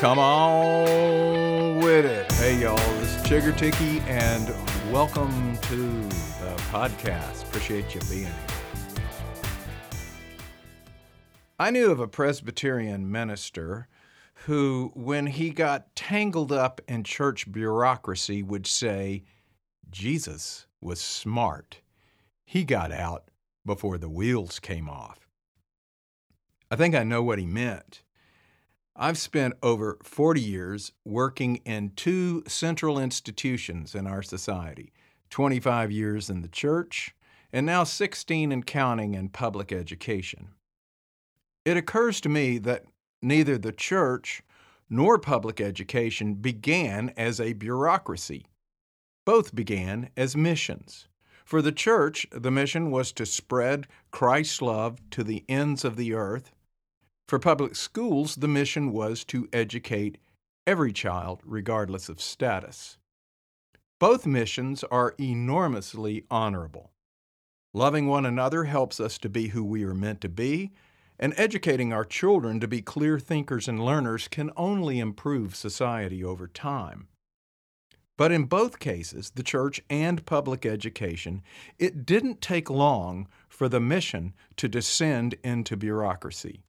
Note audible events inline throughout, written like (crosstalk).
Come on with it. Hey, y'all, this is Chiggerticky, and welcome to the podcast. Appreciate you being here. I knew of a Presbyterian minister who, when he got tangled up in church bureaucracy, would say, Jesus was smart. He got out before the wheels came off. I think I know what he meant. I've spent over 40 years working in two central institutions in our society 25 years in the church, and now 16 and counting in public education. It occurs to me that neither the church nor public education began as a bureaucracy. Both began as missions. For the church, the mission was to spread Christ's love to the ends of the earth. For public schools, the mission was to educate every child, regardless of status. Both missions are enormously honorable. Loving one another helps us to be who we are meant to be, and educating our children to be clear thinkers and learners can only improve society over time. But in both cases, the church and public education, it didn't take long for the mission to descend into bureaucracy.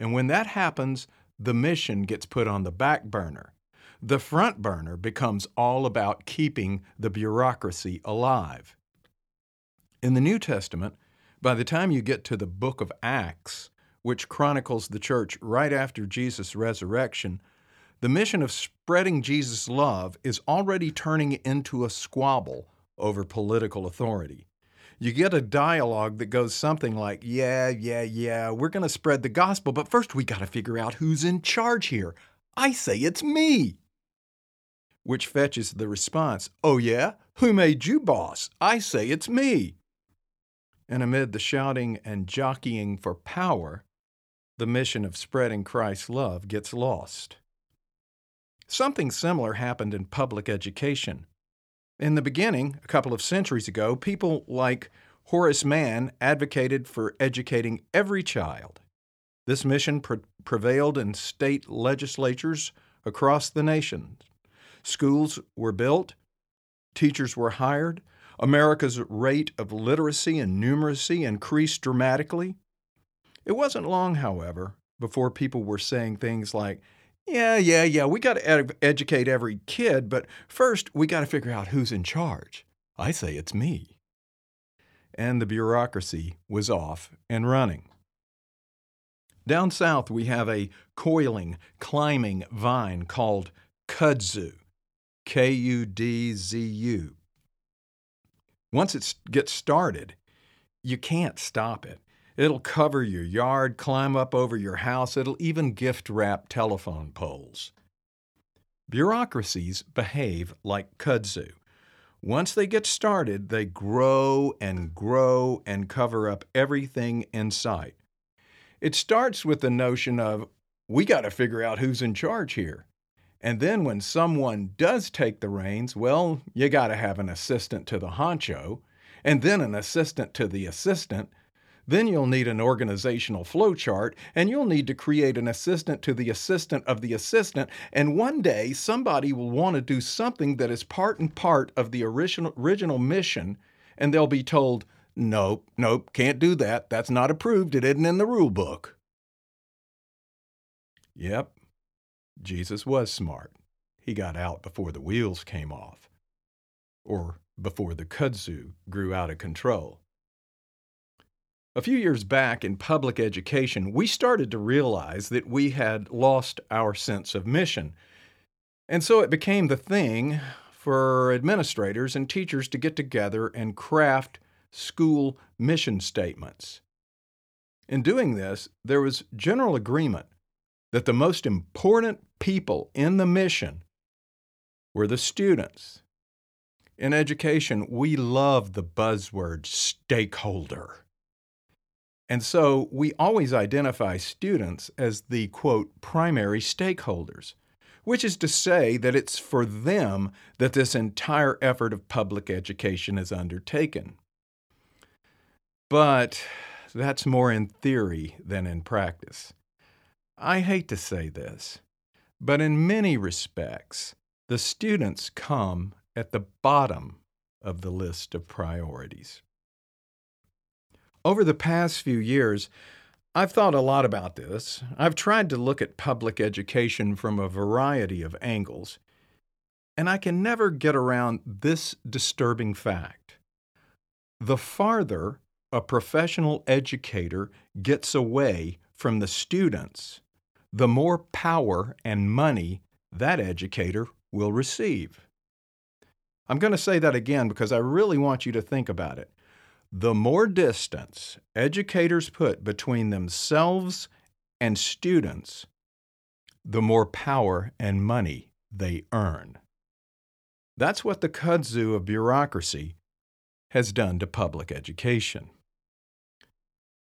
And when that happens, the mission gets put on the back burner. The front burner becomes all about keeping the bureaucracy alive. In the New Testament, by the time you get to the book of Acts, which chronicles the church right after Jesus' resurrection, the mission of spreading Jesus' love is already turning into a squabble over political authority. You get a dialogue that goes something like, Yeah, yeah, yeah, we're going to spread the gospel, but first we got to figure out who's in charge here. I say it's me. Which fetches the response, Oh, yeah? Who made you boss? I say it's me. And amid the shouting and jockeying for power, the mission of spreading Christ's love gets lost. Something similar happened in public education. In the beginning, a couple of centuries ago, people like Horace Mann advocated for educating every child. This mission pre- prevailed in state legislatures across the nation. Schools were built, teachers were hired, America's rate of literacy and numeracy increased dramatically. It wasn't long, however, before people were saying things like, yeah, yeah, yeah, we got to ed- educate every kid, but first we got to figure out who's in charge. I say it's me. And the bureaucracy was off and running. Down south, we have a coiling, climbing vine called kudzu, K U D Z U. Once it gets started, you can't stop it. It'll cover your yard, climb up over your house, it'll even gift wrap telephone poles. Bureaucracies behave like kudzu. Once they get started, they grow and grow and cover up everything in sight. It starts with the notion of, we got to figure out who's in charge here. And then when someone does take the reins, well, you got to have an assistant to the honcho, and then an assistant to the assistant. Then you'll need an organizational flowchart, and you'll need to create an assistant to the assistant of the assistant. And one day, somebody will want to do something that is part and part of the original, original mission, and they'll be told, Nope, nope, can't do that. That's not approved. It isn't in the rule book. Yep, Jesus was smart. He got out before the wheels came off, or before the kudzu grew out of control. A few years back in public education, we started to realize that we had lost our sense of mission. And so it became the thing for administrators and teachers to get together and craft school mission statements. In doing this, there was general agreement that the most important people in the mission were the students. In education, we love the buzzword stakeholder. And so we always identify students as the quote primary stakeholders, which is to say that it's for them that this entire effort of public education is undertaken. But that's more in theory than in practice. I hate to say this, But in many respects, the students come at the bottom of the list of priorities. Over the past few years, I've thought a lot about this. I've tried to look at public education from a variety of angles, and I can never get around this disturbing fact. The farther a professional educator gets away from the students, the more power and money that educator will receive. I'm going to say that again because I really want you to think about it. The more distance educators put between themselves and students, the more power and money they earn. That's what the kudzu of bureaucracy has done to public education.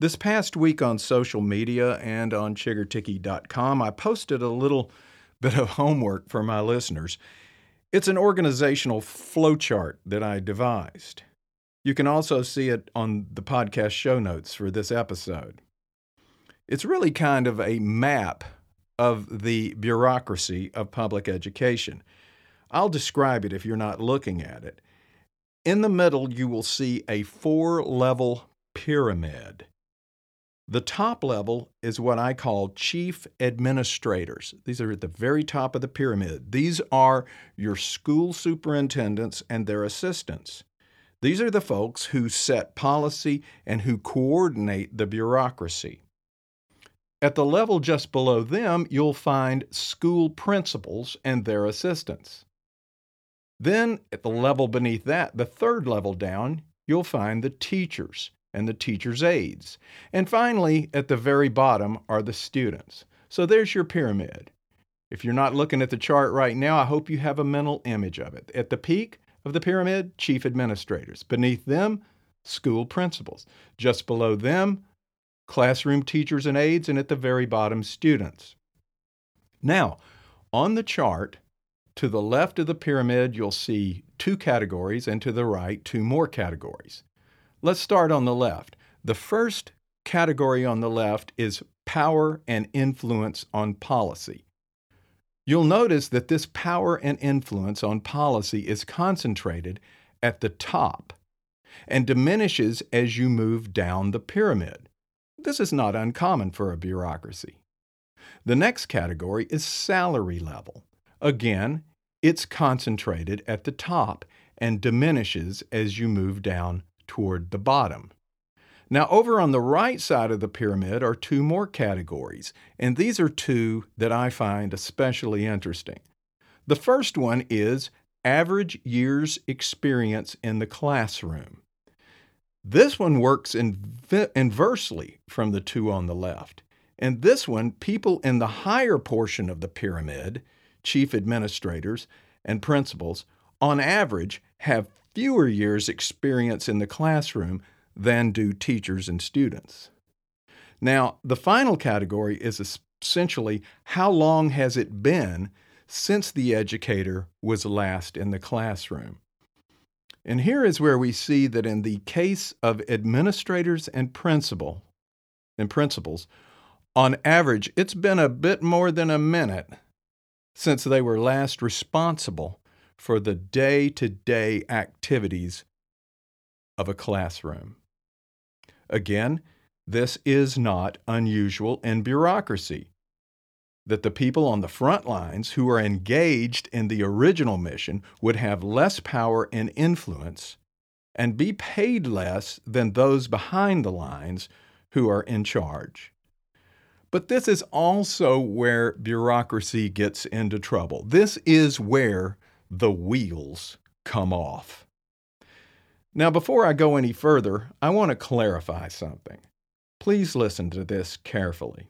This past week on social media and on chiggerticky.com, I posted a little (laughs) bit of homework for my listeners. It's an organizational flowchart that I devised. You can also see it on the podcast show notes for this episode. It's really kind of a map of the bureaucracy of public education. I'll describe it if you're not looking at it. In the middle, you will see a four level pyramid. The top level is what I call chief administrators. These are at the very top of the pyramid. These are your school superintendents and their assistants. These are the folks who set policy and who coordinate the bureaucracy. At the level just below them, you'll find school principals and their assistants. Then, at the level beneath that, the third level down, you'll find the teachers and the teacher's aides. And finally, at the very bottom are the students. So there's your pyramid. If you're not looking at the chart right now, I hope you have a mental image of it. At the peak, of the pyramid, chief administrators. Beneath them, school principals. Just below them, classroom teachers and aides, and at the very bottom, students. Now, on the chart, to the left of the pyramid, you'll see two categories, and to the right, two more categories. Let's start on the left. The first category on the left is power and influence on policy. You'll notice that this power and influence on policy is concentrated at the top and diminishes as you move down the pyramid. This is not uncommon for a bureaucracy. The next category is salary level. Again, it's concentrated at the top and diminishes as you move down toward the bottom. Now, over on the right side of the pyramid are two more categories, and these are two that I find especially interesting. The first one is average years experience in the classroom. This one works inv- inversely from the two on the left. And this one, people in the higher portion of the pyramid, chief administrators and principals, on average have fewer years experience in the classroom than do teachers and students. Now, the final category is essentially how long has it been since the educator was last in the classroom? And here is where we see that in the case of administrators and principal and principals, on average, it's been a bit more than a minute since they were last responsible for the day to day activities of a classroom. Again, this is not unusual in bureaucracy. That the people on the front lines who are engaged in the original mission would have less power and influence and be paid less than those behind the lines who are in charge. But this is also where bureaucracy gets into trouble. This is where the wheels come off. Now, before I go any further, I want to clarify something. Please listen to this carefully.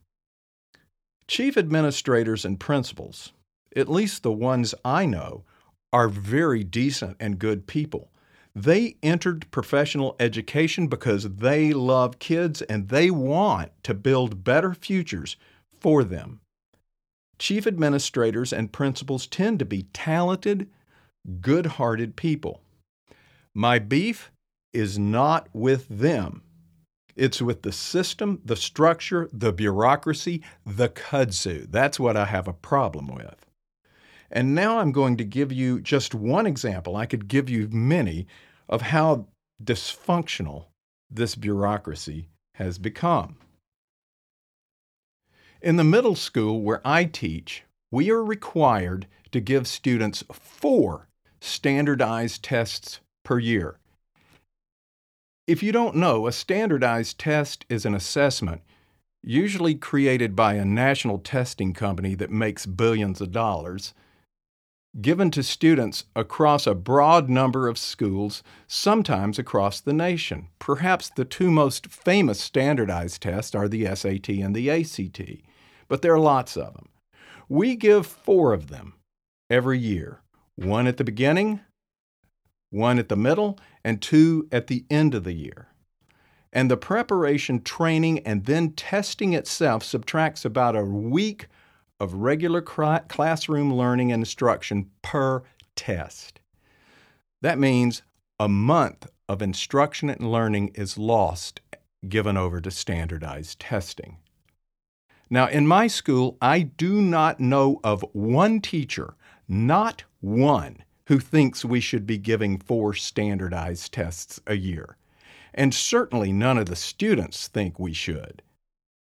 Chief administrators and principals, at least the ones I know, are very decent and good people. They entered professional education because they love kids and they want to build better futures for them. Chief administrators and principals tend to be talented, good hearted people. My beef is not with them. It's with the system, the structure, the bureaucracy, the kudzu. That's what I have a problem with. And now I'm going to give you just one example. I could give you many of how dysfunctional this bureaucracy has become. In the middle school where I teach, we are required to give students four standardized tests per year. If you don't know, a standardized test is an assessment usually created by a national testing company that makes billions of dollars given to students across a broad number of schools, sometimes across the nation. Perhaps the two most famous standardized tests are the SAT and the ACT, but there are lots of them. We give four of them every year one at the beginning, one at the middle, and two at the end of the year. And the preparation, training, and then testing itself subtracts about a week of regular classroom learning and instruction per test. That means a month of instruction and learning is lost given over to standardized testing. Now, in my school, I do not know of one teacher, not one, who thinks we should be giving four standardized tests a year. And certainly none of the students think we should.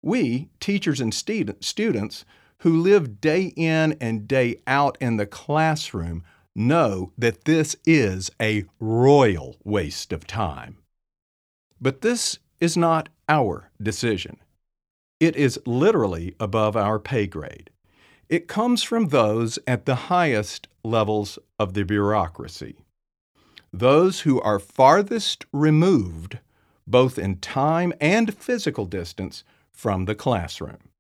We, teachers and students, who live day in and day out in the classroom know that this is a royal waste of time. But this is not our decision. It is literally above our pay grade. It comes from those at the highest levels of the bureaucracy, those who are farthest removed, both in time and physical distance, from the classroom.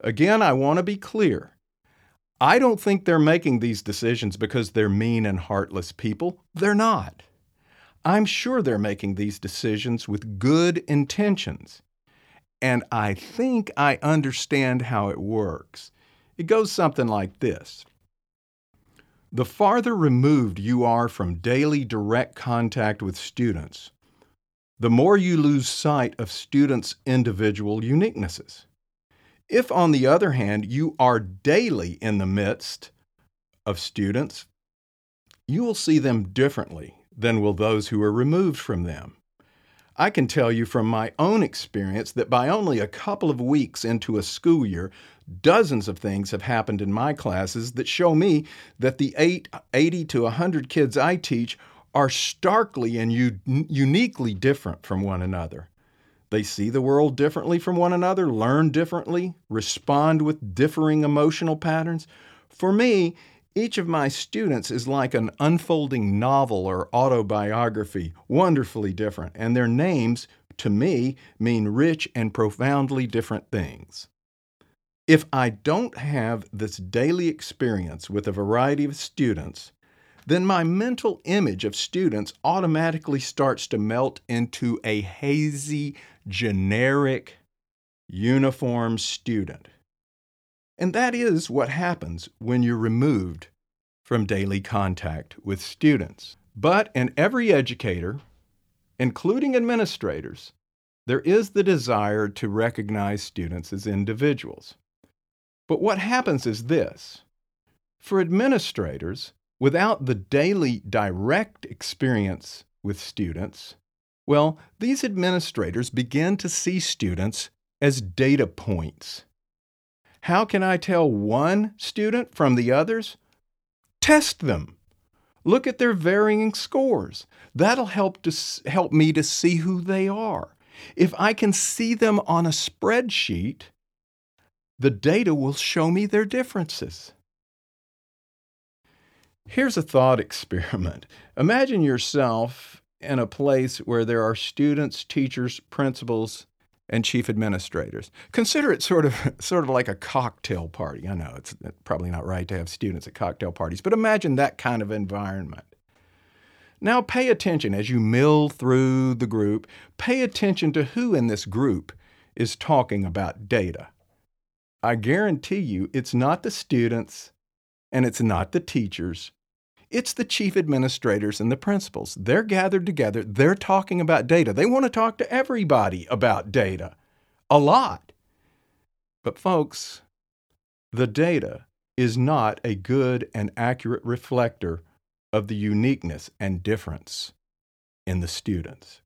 Again, I want to be clear. I don't think they're making these decisions because they're mean and heartless people. They're not. I'm sure they're making these decisions with good intentions. And I think I understand how it works. It goes something like this The farther removed you are from daily direct contact with students, the more you lose sight of students' individual uniquenesses. If, on the other hand, you are daily in the midst of students, you will see them differently than will those who are removed from them. I can tell you from my own experience that by only a couple of weeks into a school year, dozens of things have happened in my classes that show me that the eight, 80 to 100 kids I teach are starkly and u- uniquely different from one another. They see the world differently from one another, learn differently, respond with differing emotional patterns. For me, each of my students is like an unfolding novel or autobiography, wonderfully different, and their names, to me, mean rich and profoundly different things. If I don't have this daily experience with a variety of students, then my mental image of students automatically starts to melt into a hazy, generic, uniform student. And that is what happens when you're removed from daily contact with students. But in every educator, including administrators, there is the desire to recognize students as individuals. But what happens is this for administrators, without the daily direct experience with students, well, these administrators begin to see students as data points. How can I tell one student from the others? Test them. Look at their varying scores. That'll help to help me to see who they are. If I can see them on a spreadsheet, the data will show me their differences. Here's a thought (laughs) experiment. Imagine yourself in a place where there are students, teachers, principals, and chief administrators. Consider it sort of (laughs) sort of like a cocktail party. I know it's probably not right to have students at cocktail parties, but imagine that kind of environment. Now pay attention as you mill through the group, pay attention to who in this group is talking about data. I guarantee you it's not the students and it's not the teachers. It's the chief administrators and the principals. They're gathered together. They're talking about data. They want to talk to everybody about data a lot. But, folks, the data is not a good and accurate reflector of the uniqueness and difference in the students.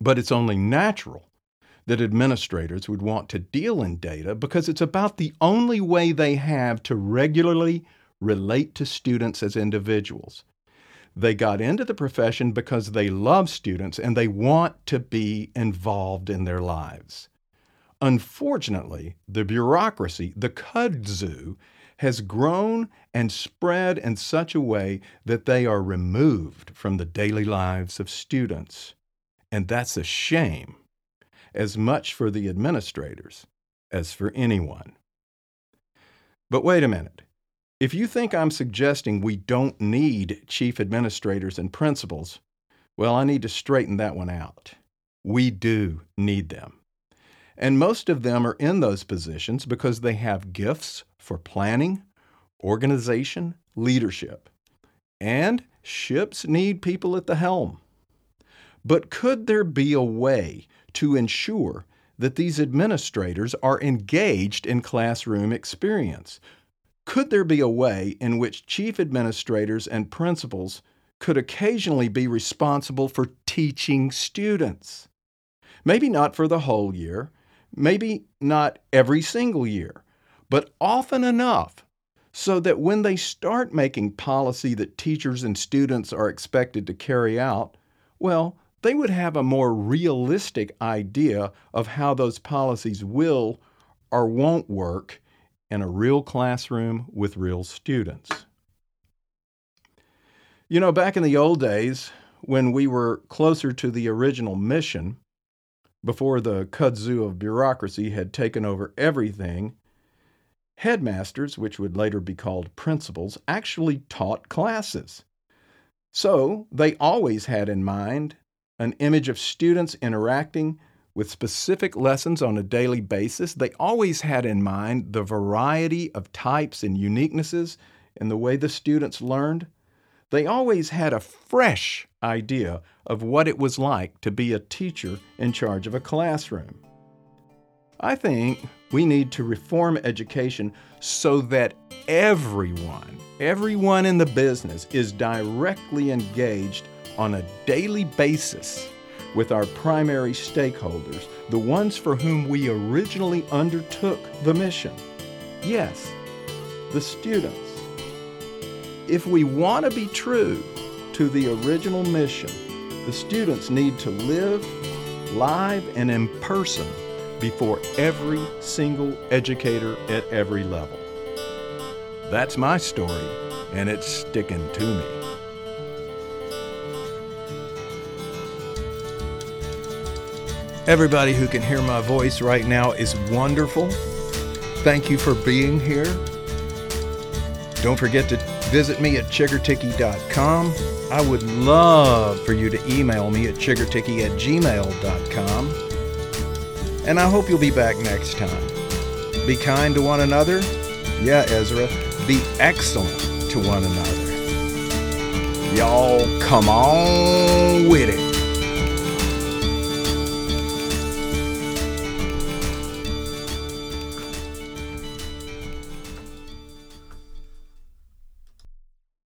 But it's only natural that administrators would want to deal in data because it's about the only way they have to regularly relate to students as individuals. They got into the profession because they love students and they want to be involved in their lives. Unfortunately, the bureaucracy, the kudzu, has grown and spread in such a way that they are removed from the daily lives of students. And that's a shame, as much for the administrators as for anyone. But wait a minute. If you think I'm suggesting we don't need chief administrators and principals, well, I need to straighten that one out. We do need them. And most of them are in those positions because they have gifts for planning, organization, leadership. And ships need people at the helm. But could there be a way to ensure that these administrators are engaged in classroom experience, could there be a way in which chief administrators and principals could occasionally be responsible for teaching students? Maybe not for the whole year, maybe not every single year, but often enough so that when they start making policy that teachers and students are expected to carry out, well, they would have a more realistic idea of how those policies will or won't work in a real classroom with real students. You know, back in the old days, when we were closer to the original mission, before the kudzu of bureaucracy had taken over everything, headmasters, which would later be called principals, actually taught classes. So they always had in mind an image of students interacting with specific lessons on a daily basis, they always had in mind the variety of types and uniquenesses in the way the students learned. They always had a fresh idea of what it was like to be a teacher in charge of a classroom. I think we need to reform education so that everyone, everyone in the business is directly engaged on a daily basis with our primary stakeholders, the ones for whom we originally undertook the mission. Yes, the students. If we want to be true to the original mission, the students need to live live and in person before every single educator at every level. That's my story, and it's sticking to me. Everybody who can hear my voice right now is wonderful. Thank you for being here. Don't forget to visit me at chiggerticky.com. I would love for you to email me at chiggerticky at gmail.com. And I hope you'll be back next time. Be kind to one another. Yeah, Ezra. Be excellent to one another. Y'all come on with it.